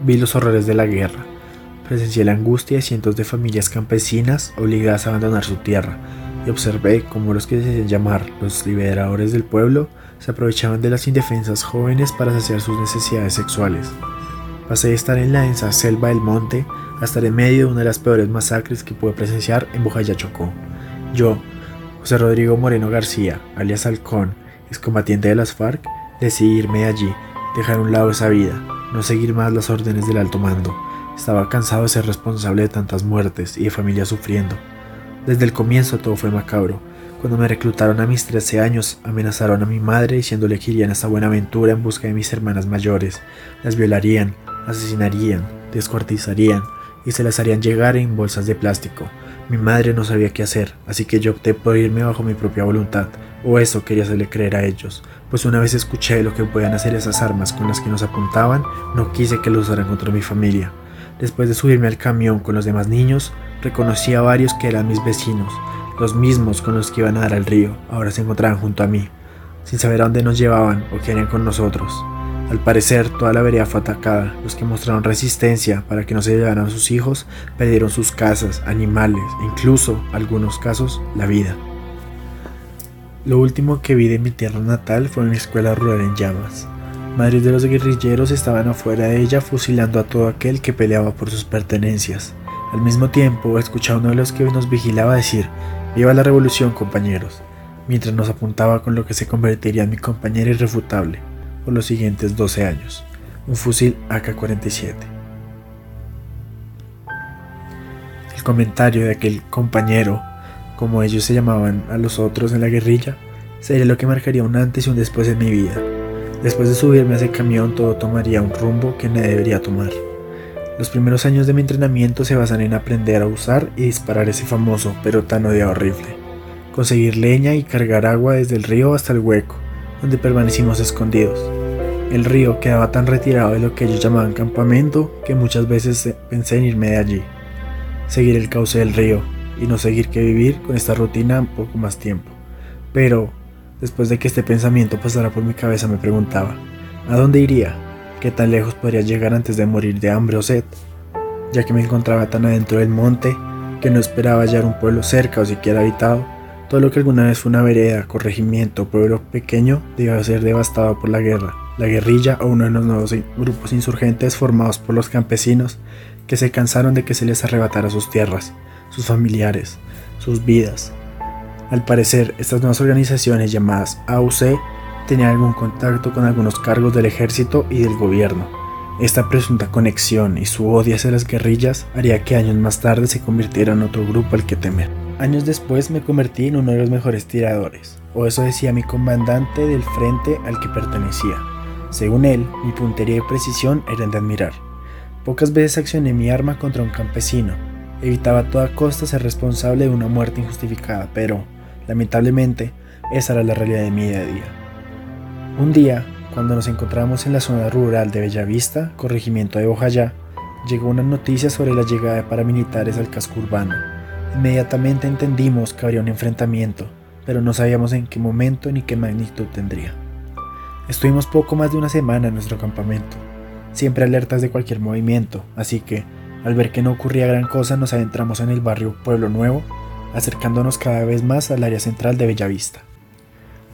Vi los horrores de la guerra. Presencié la angustia de cientos de familias campesinas obligadas a abandonar su tierra y observé cómo los que se hacían llamar los liberadores del pueblo se aprovechaban de las indefensas jóvenes para saciar sus necesidades sexuales. Pasé de estar en la densa selva del monte a estar en medio de una de las peores masacres que pude presenciar en Bojaya Chocó. Yo, José Rodrigo Moreno García, alias Halcón, excombatiente de las FARC, decidí irme de allí, dejar a un lado esa vida, no seguir más las órdenes del alto mando. Estaba cansado de ser responsable de tantas muertes y de familias sufriendo. Desde el comienzo todo fue macabro. Cuando me reclutaron a mis 13 años, amenazaron a mi madre diciéndole que irían a esta buena aventura en busca de mis hermanas mayores. Las violarían, asesinarían, descuartizarían y se las harían llegar en bolsas de plástico. Mi madre no sabía qué hacer, así que yo opté por irme bajo mi propia voluntad, o eso quería hacerle creer a ellos, pues una vez escuché lo que podían hacer esas armas con las que nos apuntaban, no quise que lo usaran contra mi familia. Después de subirme al camión con los demás niños, reconocí a varios que eran mis vecinos, los mismos con los que iban a dar al río, ahora se encontraban junto a mí, sin saber a dónde nos llevaban o qué harían con nosotros. Al parecer, toda la vereda fue atacada. Los que mostraron resistencia para que no se llevaran a sus hijos perdieron sus casas, animales e incluso, en algunos casos, la vida. Lo último que vi de mi tierra natal fue una escuela rural en llamas. Madres de los guerrilleros estaban afuera de ella fusilando a todo aquel que peleaba por sus pertenencias. Al mismo tiempo, escuché a uno de los que nos vigilaba decir, Viva la revolución, compañeros, mientras nos apuntaba con lo que se convertiría en mi compañero irrefutable por los siguientes 12 años, un fusil AK-47. El comentario de aquel compañero, como ellos se llamaban a los otros en la guerrilla, sería lo que marcaría un antes y un después en mi vida. Después de subirme a ese camión todo tomaría un rumbo que nadie debería tomar. Los primeros años de mi entrenamiento se basan en aprender a usar y disparar ese famoso pero tan odiado rifle, conseguir leña y cargar agua desde el río hasta el hueco, donde permanecimos escondidos. El río quedaba tan retirado de lo que ellos llamaban campamento que muchas veces pensé en irme de allí, seguir el cauce del río y no seguir que vivir con esta rutina un poco más tiempo. Pero, después de que este pensamiento pasara por mi cabeza, me preguntaba, ¿a dónde iría? qué tan lejos podría llegar antes de morir de hambre o sed, ya que me encontraba tan adentro del monte que no esperaba hallar un pueblo cerca o siquiera habitado. Todo lo que alguna vez fue una vereda, corregimiento o pueblo pequeño debía ser devastado por la guerra, la guerrilla o uno de los nuevos grupos insurgentes formados por los campesinos que se cansaron de que se les arrebatara sus tierras, sus familiares, sus vidas. Al parecer, estas nuevas organizaciones llamadas AUC tenía algún contacto con algunos cargos del ejército y del gobierno. Esta presunta conexión y su odio hacia las guerrillas haría que años más tarde se convirtiera en otro grupo al que temer. Años después me convertí en uno de los mejores tiradores, o eso decía mi comandante del frente al que pertenecía. Según él, mi puntería y precisión eran de admirar. Pocas veces accioné mi arma contra un campesino. Evitaba a toda costa ser responsable de una muerte injustificada, pero, lamentablemente, esa era la realidad de mi día a día. Un día, cuando nos encontramos en la zona rural de Bellavista, corregimiento de Bojayá, llegó una noticia sobre la llegada de paramilitares al casco urbano. Inmediatamente entendimos que habría un enfrentamiento, pero no sabíamos en qué momento ni qué magnitud tendría. Estuvimos poco más de una semana en nuestro campamento, siempre alertas de cualquier movimiento, así que, al ver que no ocurría gran cosa, nos adentramos en el barrio Pueblo Nuevo, acercándonos cada vez más al área central de Bellavista.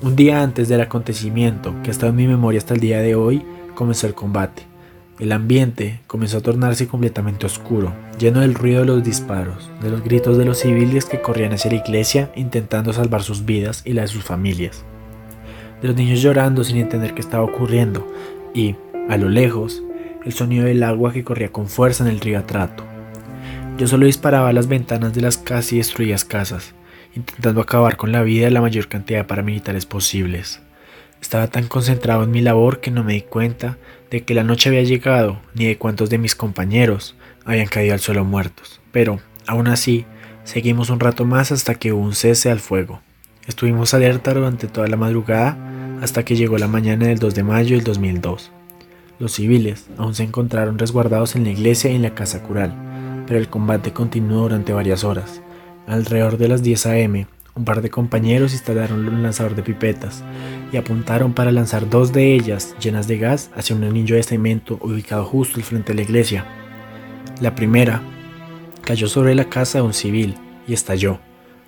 Un día antes del acontecimiento, que ha estado en mi memoria hasta el día de hoy, comenzó el combate. El ambiente comenzó a tornarse completamente oscuro, lleno del ruido de los disparos, de los gritos de los civiles que corrían hacia la iglesia intentando salvar sus vidas y las de sus familias, de los niños llorando sin entender qué estaba ocurriendo y, a lo lejos, el sonido del agua que corría con fuerza en el río Atrato. Yo solo disparaba a las ventanas de las casi destruidas casas, intentando acabar con la vida de la mayor cantidad de paramilitares posibles. Estaba tan concentrado en mi labor que no me di cuenta de que la noche había llegado ni de cuántos de mis compañeros habían caído al suelo muertos. Pero, aún así, seguimos un rato más hasta que hubo un cese al fuego. Estuvimos alerta durante toda la madrugada hasta que llegó la mañana del 2 de mayo del 2002. Los civiles aún se encontraron resguardados en la iglesia y en la casa cural, pero el combate continuó durante varias horas. Alrededor de las 10 a.m., Un par de compañeros instalaron un lanzador de pipetas y apuntaron para lanzar dos de ellas llenas de gas hacia un anillo de cemento ubicado justo al frente de la iglesia. La primera cayó sobre la casa de un civil y estalló,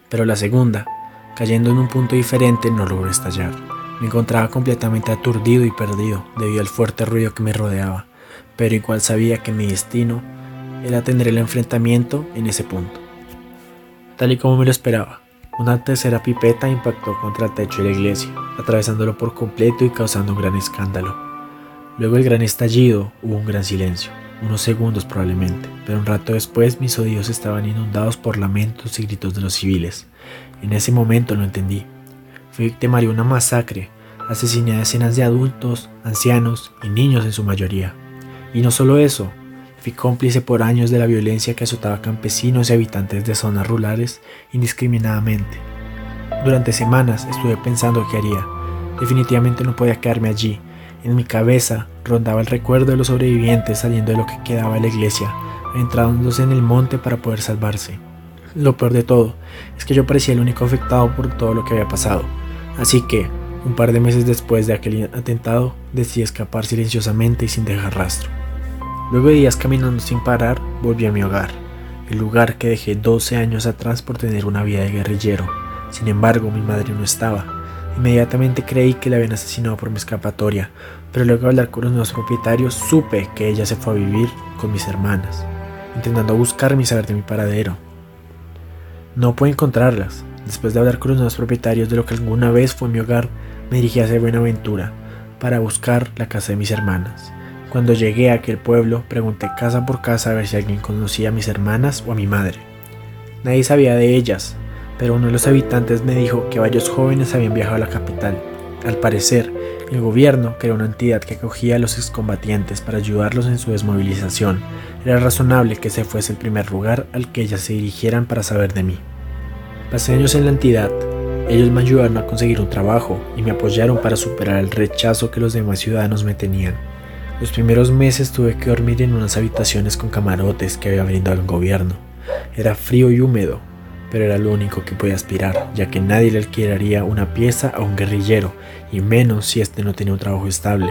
pero la segunda, cayendo en un punto diferente, no logró estallar. Me encontraba completamente aturdido y perdido debido al fuerte ruido que me rodeaba, pero igual sabía que mi destino era tener el enfrentamiento en ese punto. Tal y como me lo esperaba, una tercera pipeta impactó contra el techo de la iglesia, atravesándolo por completo y causando un gran escándalo. Luego del gran estallido hubo un gran silencio, unos segundos probablemente, pero un rato después mis oídos estaban inundados por lamentos y gritos de los civiles. En ese momento lo entendí. Fui víctima de una masacre, asesiné a decenas de adultos, ancianos y niños en su mayoría. Y no solo eso, Fui cómplice por años de la violencia que azotaba campesinos y habitantes de zonas rurales indiscriminadamente. Durante semanas estuve pensando qué haría. Definitivamente no podía quedarme allí. En mi cabeza rondaba el recuerdo de los sobrevivientes saliendo de lo que quedaba de la iglesia, entrándose en el monte para poder salvarse. Lo peor de todo es que yo parecía el único afectado por todo lo que había pasado. Así que, un par de meses después de aquel atentado, decidí escapar silenciosamente y sin dejar rastro. Luego de días caminando sin parar, volví a mi hogar, el lugar que dejé 12 años atrás por tener una vida de guerrillero. Sin embargo, mi madre no estaba. Inmediatamente creí que la habían asesinado por mi escapatoria, pero luego de hablar con los nuevos propietarios supe que ella se fue a vivir con mis hermanas, intentando buscarme y saber de mi paradero. No pude encontrarlas. Después de hablar con los nuevos propietarios de lo que alguna vez fue mi hogar, me dirigí hacia Buenaventura para buscar la casa de mis hermanas. Cuando llegué a aquel pueblo, pregunté casa por casa a ver si alguien conocía a mis hermanas o a mi madre. Nadie sabía de ellas, pero uno de los habitantes me dijo que varios jóvenes habían viajado a la capital. Al parecer, el gobierno creó una entidad que acogía a los excombatientes para ayudarlos en su desmovilización. Era razonable que ese fuese el primer lugar al que ellas se dirigieran para saber de mí. Pasé años en la entidad. Ellos me ayudaron a conseguir un trabajo y me apoyaron para superar el rechazo que los demás ciudadanos me tenían. Los primeros meses tuve que dormir en unas habitaciones con camarotes que había brindado el gobierno. Era frío y húmedo, pero era lo único que podía aspirar, ya que nadie le alquilaría una pieza a un guerrillero, y menos si éste no tenía un trabajo estable.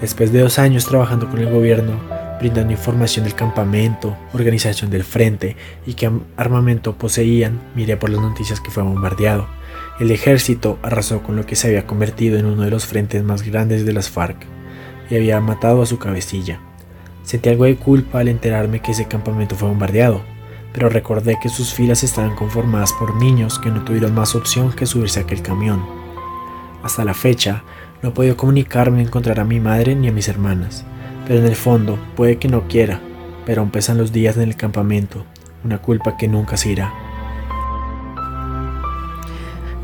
Después de dos años trabajando con el gobierno, brindando información del campamento, organización del frente y qué armamento poseían, miré por las noticias que fue bombardeado. El ejército arrasó con lo que se había convertido en uno de los frentes más grandes de las FARC y había matado a su cabecilla. Sentí algo de culpa al enterarme que ese campamento fue bombardeado, pero recordé que sus filas estaban conformadas por niños que no tuvieron más opción que subirse a aquel camión. Hasta la fecha, no he podido comunicarme encontrar a mi madre ni a mis hermanas, pero en el fondo puede que no quiera, pero aún pesan los días en el campamento, una culpa que nunca se irá.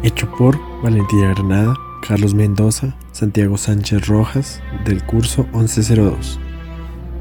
Hecho por Valentina Granada Carlos Mendoza, Santiago Sánchez Rojas, del curso 1102.